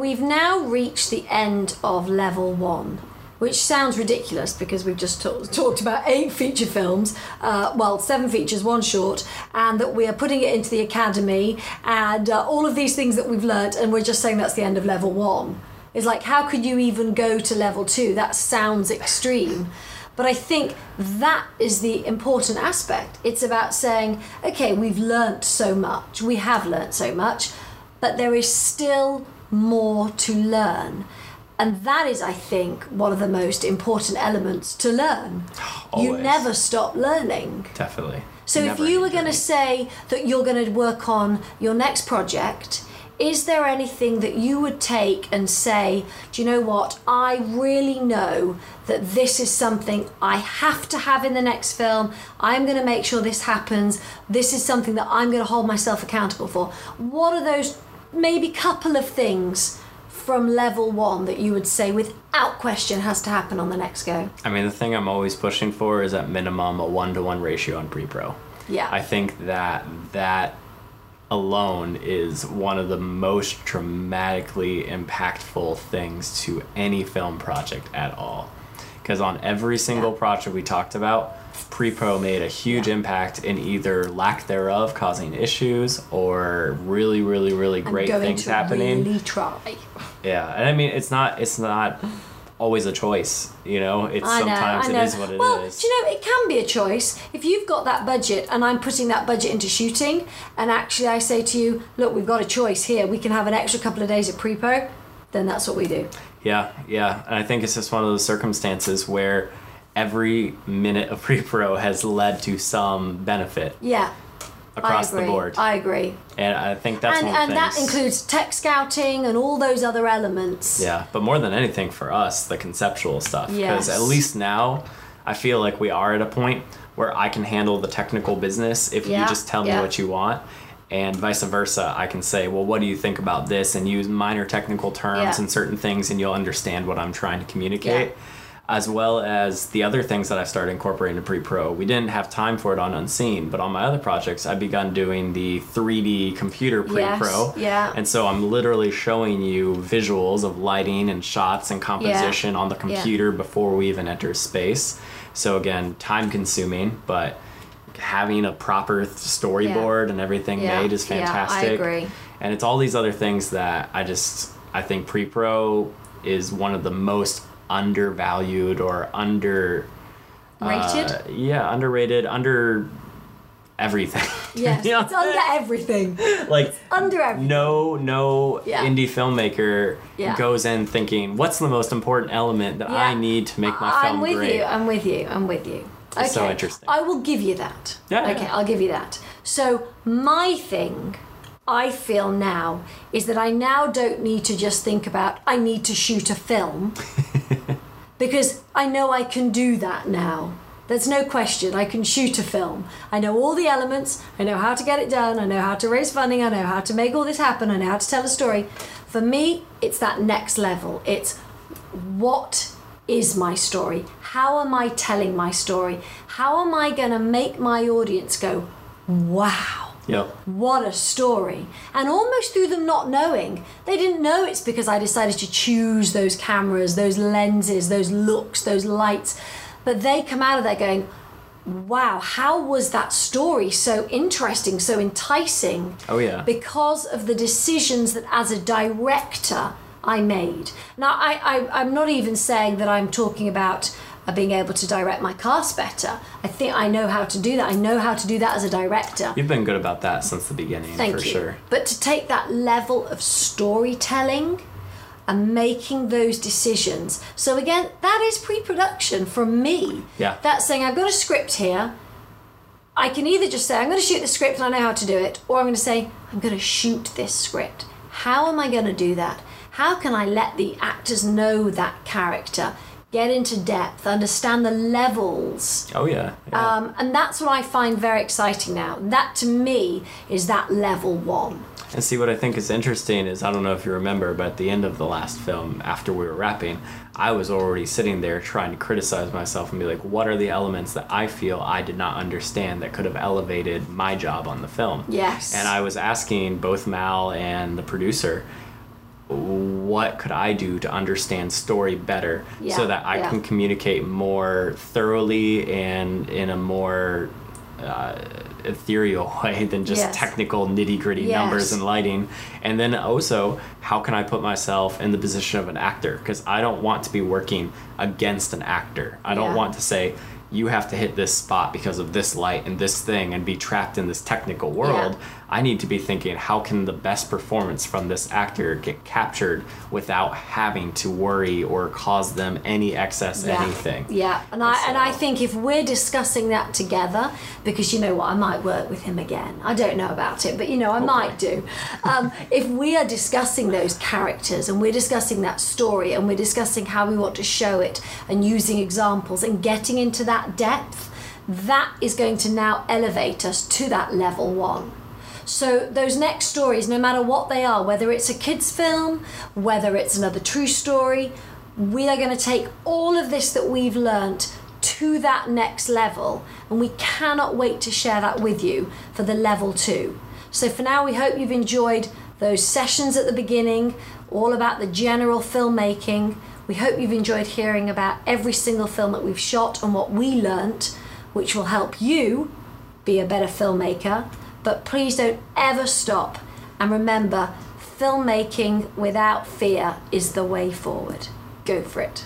we've now reached the end of level one, which sounds ridiculous because we've just ta- talked about eight feature films, uh, well, seven features, one short, and that we are putting it into the academy and uh, all of these things that we've learnt, and we're just saying that's the end of level one. It's like, how could you even go to level two? That sounds extreme. But I think that is the important aspect. It's about saying, okay, we've learnt so much, we have learnt so much, but there is still more to learn. And that is, I think, one of the most important elements to learn. You never stop learning. Definitely. So if you were going to say that you're going to work on your next project, is there anything that you would take and say, do you know what? I really know that this is something I have to have in the next film. I'm going to make sure this happens. This is something that I'm going to hold myself accountable for. What are those maybe couple of things from level 1 that you would say without question has to happen on the next go? I mean, the thing I'm always pushing for is at minimum a one to one ratio on pre pro. Yeah. I think that that alone is one of the most dramatically impactful things to any film project at all. Because on every single Yeah. project we talked about, pre pro made a huge Yeah. impact in either lack thereof causing issues or really, really, really great things happening. really try. Yeah, and I mean it's not it's not always a choice, you know. It's I sometimes know. it is what it is. well, do you know, it can be a choice. If you've got that budget and I'm putting that budget into shooting, and actually I say to you, look, we've got a choice here. We can have an extra couple of days at pre-pro. Then that's what we do. Yeah, yeah, and I think it's just one of those circumstances where every minute of pre-pro has led to some benefit Yeah. across the board, I agree. and I think that's and one and that includes tech scouting and all those other elements. Yeah, but more than anything for us, the conceptual stuff. Because Yes. at least now, I feel like we are at a point where I can handle the technical business if Yeah, you just tell me yeah. what you want. And vice versa, I can say, well, what do you think about this? And use minor technical terms Yeah. and certain things, and you'll understand what I'm trying to communicate. As well as the other things that I've started incorporating to pre pro. We didn't have time for it on Unseen, but on my other projects, I've begun doing the 3D computer pre pro. Yes, yeah. And so I'm literally showing you visuals of lighting and shots and composition on the Yeah. computer before we even enter space. So again, time consuming, but having a proper storyboard and everything Yeah, made is fantastic. yeah, I agree. And it's all these other things that I just I think pre-pro is one of the most undervalued or under Rated? uh, yeah, underrated, under everything. yes. You know? It's under everything. like under everything. no no Yeah. indie filmmaker Yeah. goes in thinking what's the most important element that i need to make my film?" I'm film with great you. I'm with you. I'm with you. Okay. So interesting. I will give you that. Yeah, Okay, yeah. I'll give you that. So my thing, I feel now, is that I now don't need to just think about I need to shoot a film because I know I can do that now. There's no question. I can shoot a film. I know all the elements. I know how to get it done. I know how to raise funding. I know how to make all this happen. I know how to tell a story. For me, it's that next level. It's what is my story? How am I telling my story? How am I going to make my audience go, wow? Yep What a story. And almost through them not knowing, they didn't know it's because I decided to choose those cameras, those lenses, those looks, those lights. But they come out of there going, wow, how was that story so interesting, so enticing? oh yeah because of the decisions that as a director I made. Now, I, I, I'm not even saying that I'm talking about being able to direct my cast better. I think I know how to do that. I know how to do that as a director. you've been good about that since the beginning Thank for you. sure But to take that level of storytelling and making those decisions. So again, that is pre-production from me. Yeah. That's saying I've got a script here. I can either just say I'm going to shoot the script and I know how to do it, or I'm going to say I'm going to shoot this script. How am I going to do that? How can I let the actors know that character, get into depth, understand the levels? oh yeah, yeah. Um, and that's what I find very exciting now. That to me is that level one. And see, what I think is interesting is I don't know if you remember, but at the end of the last film, after we were wrapping, I was already sitting there trying to criticize myself and be like, what are the elements that I feel I did not understand that could have elevated my job on the film? Yes. And I was asking both Mal and the producer, what could I do to understand story better Yeah, so that I yeah. can communicate more thoroughly and in a more uh, ethereal way than just Yes. technical nitty gritty Yes. numbers and lighting. And then also, how can I put myself in the position of an actor? Because I don't want to be working against an actor. I don't Yeah. want to say, you have to hit this spot because of this light and this thing and be trapped in this technical world. I need to be thinking, how can the best performance from this actor get captured without having to worry or cause them any excess Yeah. anything? Yeah, and I and I think if we're discussing that together, because you know what, I might work with him again. I don't know about it, but you know, I might do. Um, if we are discussing those characters and we're discussing that story and we're discussing how we want to show it and using examples and getting into that depth, that is going to now elevate us to that level one. So those next stories, no matter what they are, whether it's a kids film, whether it's another true story, we are going to take all of this that we've learnt to that next level, and we cannot wait to share that with you for the level two. So for now, we hope you've enjoyed those sessions at the beginning, all about the general filmmaking. We hope you've enjoyed hearing about every single film that we've shot and what we learnt, which will help you be a better filmmaker. But please don't ever stop. And remember, filmmaking without fear is the way forward. Go for it.